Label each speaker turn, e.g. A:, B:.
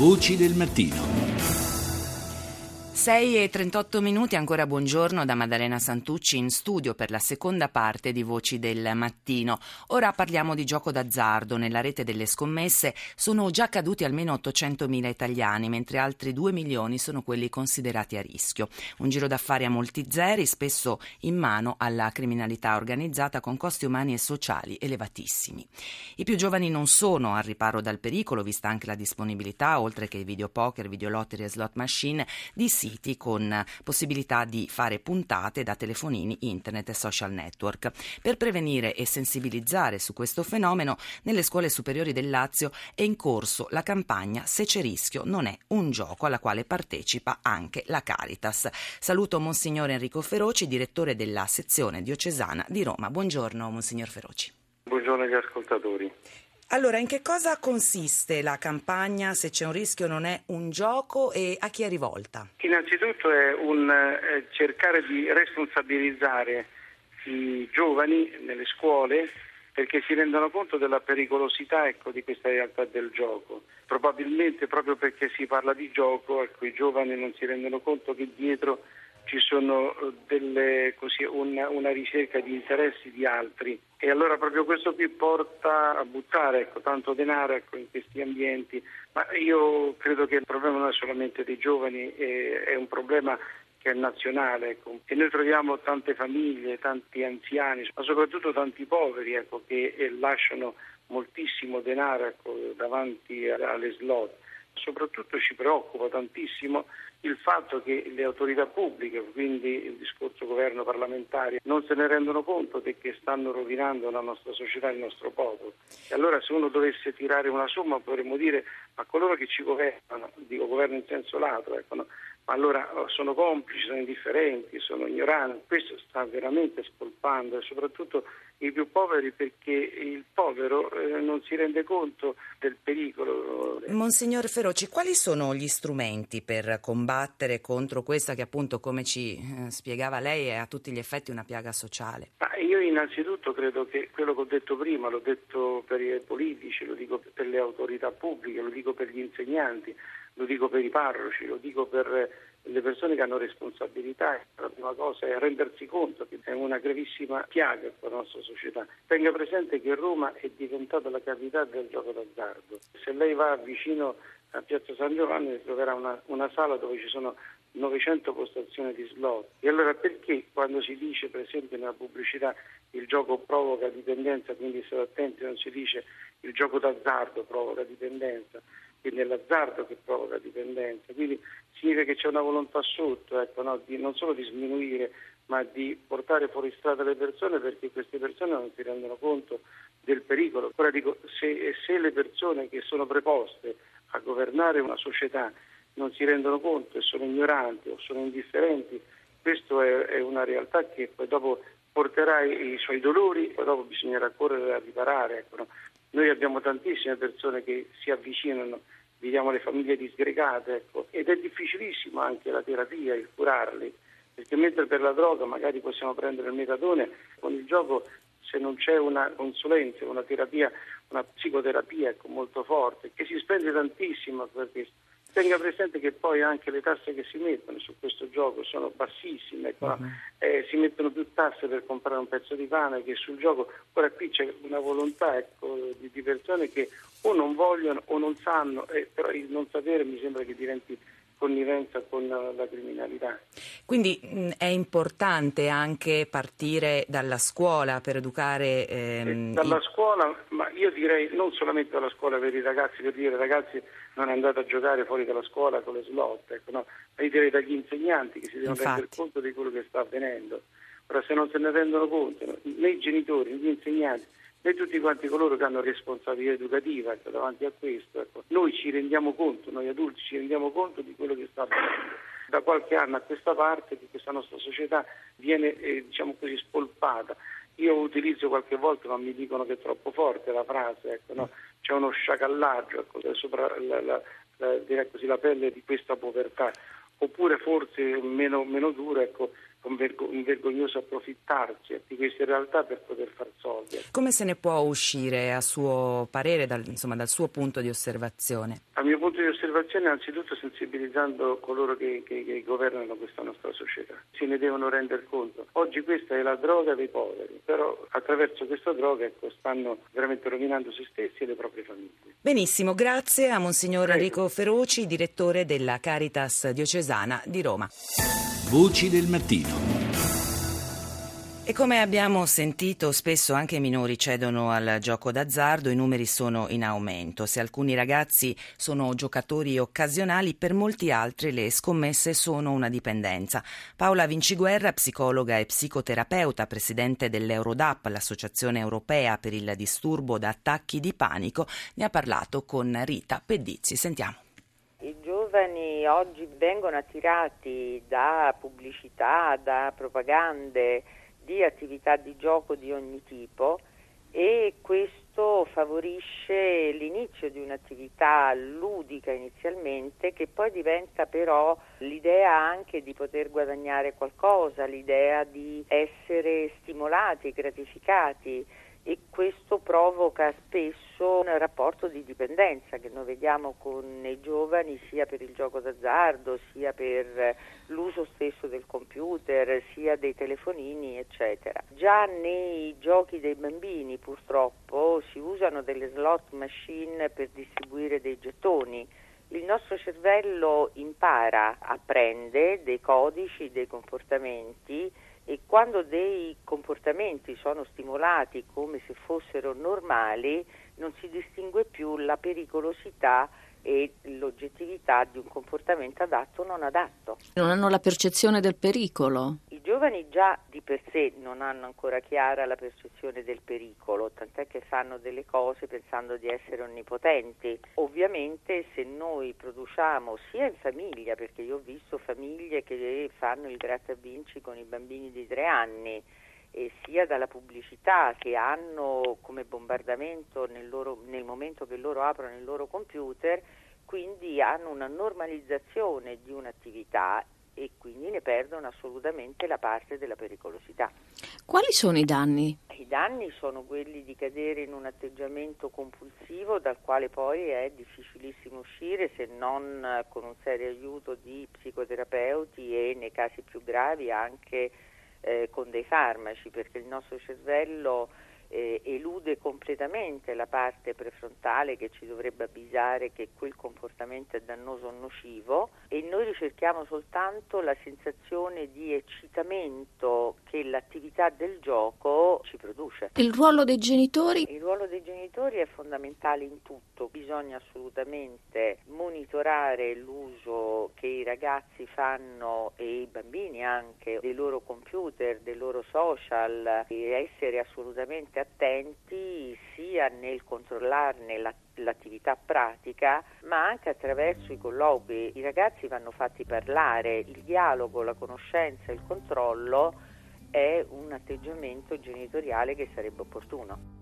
A: Voci del mattino.
B: 6 e 38 minuti, ancora buongiorno da Maddalena Santucci in studio per la seconda parte di Voci del Mattino. Ora parliamo di gioco d'azzardo. Nella rete delle scommesse sono già caduti almeno 800.000 italiani, mentre altri 2 milioni sono quelli considerati a rischio. Un giro d'affari a molti zeri, spesso in mano alla criminalità organizzata con costi umani e sociali elevatissimi. I più giovani non sono al riparo dal pericolo, vista anche la disponibilità, oltre che videopoker, videolottery e slot machine, di siti siti con possibilità di fare puntate da telefonini, internet e social network. Per prevenire e sensibilizzare su questo fenomeno, nelle scuole superiori del Lazio è in corso la campagna Se c'è rischio non è un gioco alla quale partecipa anche la Caritas. Saluto Monsignor Enrico Feroci, direttore della sezione diocesana di Roma. Buongiorno Monsignor Feroci.
C: Buongiorno agli ascoltatori.
B: Allora, in che cosa consiste la campagna Se c'è un rischio non è un gioco e a chi è rivolta?
C: Innanzitutto è un eh, cercare di responsabilizzare i giovani nelle scuole perché si rendano conto della pericolosità ecco, di questa realtà del gioco. Probabilmente proprio perché si parla di gioco, ecco, i giovani non si rendono conto che dietro ci sono eh, delle, così, una, una, ricerca di interessi di altri e allora proprio questo qui porta a buttare ecco, tanto denaro ecco, in questi ambienti, ma io credo che il problema non è solamente dei giovani, è, è un problema che è nazionale ecco. e noi troviamo tante famiglie, tanti anziani, ma soprattutto tanti poveri ecco, che eh, lasciano moltissimo denaro ecco, davanti alle slot soprattutto ci preoccupa tantissimo il fatto che le autorità pubbliche, quindi il discorso governo parlamentare, non se ne rendono conto che stanno rovinando la nostra società e il nostro popolo. E allora se uno dovesse tirare una somma potremmo dire a coloro che ci governano, dico governo in senso lato, ecco, no? Allora oh, sono complici, sono indifferenti, sono ignoranti. Questo sta veramente spolpando e soprattutto i più poveri perché il povero eh, non si rende conto del pericolo.
B: Monsignor Feroci, quali sono gli strumenti per combattere contro questa che appunto, come ci eh, spiegava lei, è a tutti gli effetti una piaga sociale?
C: Ma io innanzitutto credo che quello che ho detto prima, l'ho detto per i politici, lo dico per le autorità pubbliche, lo dico per gli insegnanti, lo dico per i parroci, lo dico per le persone che hanno responsabilità, la prima cosa è rendersi conto che è una gravissima piaga per la nostra società. Tenga presente che Roma è diventata la capitale del gioco d'azzardo. Se lei va vicino a Piazza San Giovanni troverà una, una sala dove ci sono 900 postazioni di slot. E allora perché quando si dice per esempio nella pubblicità il gioco provoca dipendenza, quindi state attenti, non si dice il gioco d'azzardo provoca dipendenza, quindi è l'azzardo che provoca dipendenza, quindi significa che c'è una volontà sotto, ecco, no? di, non solo di sminuire, ma di portare fuori strada le persone perché queste persone non si rendono conto del pericolo. Ora dico, se, se le persone che sono preposte a governare una società non si rendono conto e sono ignoranti o sono indifferenti, questa è, è, una realtà che poi dopo porterà i, i suoi dolori, poi dopo bisognerà correre a riparare. Ecco, no? Noi abbiamo tantissime persone che si avvicinano, vediamo le famiglie disgregate ecco, ed è difficilissimo anche la terapia, il curarli, perché mentre per la droga magari possiamo prendere il metadone, con il gioco se non c'è una consulenza, una terapia, una psicoterapia ecco, molto forte, che si spende tantissimo per questo Tenga presente che poi anche le tasse che si mettono su questo gioco sono bassissime, ecco, uh-huh. eh, si mettono più tasse per comprare un pezzo di pane che sul gioco. Ora qui c'è una volontà ecco, di, di, persone che o non vogliono o non sanno, eh, però il non sapere mi sembra che diventi connivenza con la criminalità.
B: Quindi mh, è importante anche partire dalla scuola per educare... Ehm,
C: eh, dalla i... scuola, ma io direi non solamente dalla scuola per i ragazzi, per dire ragazzi non andate a giocare fuori dalla scuola con le slot, ecco, no? ma io direi dagli insegnanti che si devono Infatti. rendere conto di quello che sta avvenendo. Ora se non se ne rendono conto, né i genitori, né gli insegnanti, e tutti quanti coloro che hanno responsabilità educativa ecco, davanti a questo. Ecco. Noi ci rendiamo conto, noi adulti ci rendiamo conto di quello che sta avvenendo. Da qualche anno a questa parte che questa nostra società viene eh, diciamo così, spolpata. Io utilizzo qualche volta, ma mi dicono che è troppo forte la frase, ecco, no? c'è uno sciacallaggio ecco, sopra la, la, la, così, la, pelle di questa povertà. Oppure forse meno, meno duro, ecco, un, vergognoso approfittarsi di queste realtà per poter far soldi.
B: Come se ne può uscire a suo parere, dal, insomma, dal suo punto di osservazione?
C: Dal mio punto di osservazione innanzitutto sensibilizzando coloro che, che, che governano questa nostra società. Se ne devono rendere conto. Oggi questa è la droga dei poveri, però attraverso questa droga ecco, stanno veramente rovinando se stessi e le proprie famiglie.
B: Benissimo, grazie a Monsignor Prego. Enrico Feroci, direttore della Caritas diocesana di Roma.
A: Voci del mattino.
B: E come abbiamo sentito, spesso anche i minori cedono al gioco d'azzardo, i numeri sono in aumento. Se alcuni ragazzi sono giocatori occasionali, per molti altri le scommesse sono una dipendenza. Paola Vinciguerra, psicologa e psicoterapeuta, presidente dell'Eurodap, l'associazione europea per il disturbo da attacchi di panico, ne ha parlato con Rita Pedizzi. Sentiamo.
D: Giovani oggi vengono attirati da pubblicità, da propagande, di attività di gioco di ogni tipo e questo favorisce l'inizio di un'attività ludica inizialmente che poi diventa però l'idea anche di poter guadagnare qualcosa, l'idea di essere stimolati, gratificati e questo provoca spesso un rapporto di dipendenza che noi vediamo con i giovani sia per il gioco d'azzardo, sia per l'uso stesso del computer, sia dei telefonini, eccetera. Già nei giochi dei bambini purtroppo si usano delle slot machine per distribuire dei gettoni. Il nostro cervello impara, apprende dei codici, dei comportamenti e quando dei comportamenti sono stimolati come se fossero normali non si distingue più la pericolosità e l'oggettività di un comportamento adatto o non adatto.
E: Non hanno la percezione del pericolo.
D: I giovani già di per sé non hanno ancora chiara la percezione del pericolo, tant'è che fanno delle cose pensando di essere onnipotenti. Ovviamente se noi produciamo sia in famiglia, perché io ho visto famiglie che fanno il gratta vinci con i bambini di tre anni, e sia dalla pubblicità che hanno come bombardamento nel, loro, nel momento che loro aprono il loro computer, quindi hanno una normalizzazione di un'attività e quindi ne perdono assolutamente la parte della pericolosità.
E: Quali sono i danni?
D: I danni sono quelli di cadere in un atteggiamento compulsivo dal quale poi è difficilissimo uscire se non con un serio aiuto di psicoterapeuti e nei casi più gravi anche eh, con dei farmaci perché il nostro cervello eh, elude completamente la parte prefrontale che ci dovrebbe avvisare che quel comportamento è dannoso o nocivo e noi ricerchiamo soltanto la sensazione di eccitamento che l'attività del gioco ci produce.
E: Il ruolo dei genitori?
D: Il ruolo dei genitori è fondamentale in tutto, bisogna assolutamente monitorare l'uso che i ragazzi fanno e i bambini anche dei loro computer, dei loro social e essere assolutamente attenti sia nel controllarne la, l'attività pratica, ma anche attraverso i colloqui. I ragazzi vanno fatti parlare, il dialogo, la conoscenza, il controllo è un atteggiamento genitoriale che sarebbe opportuno.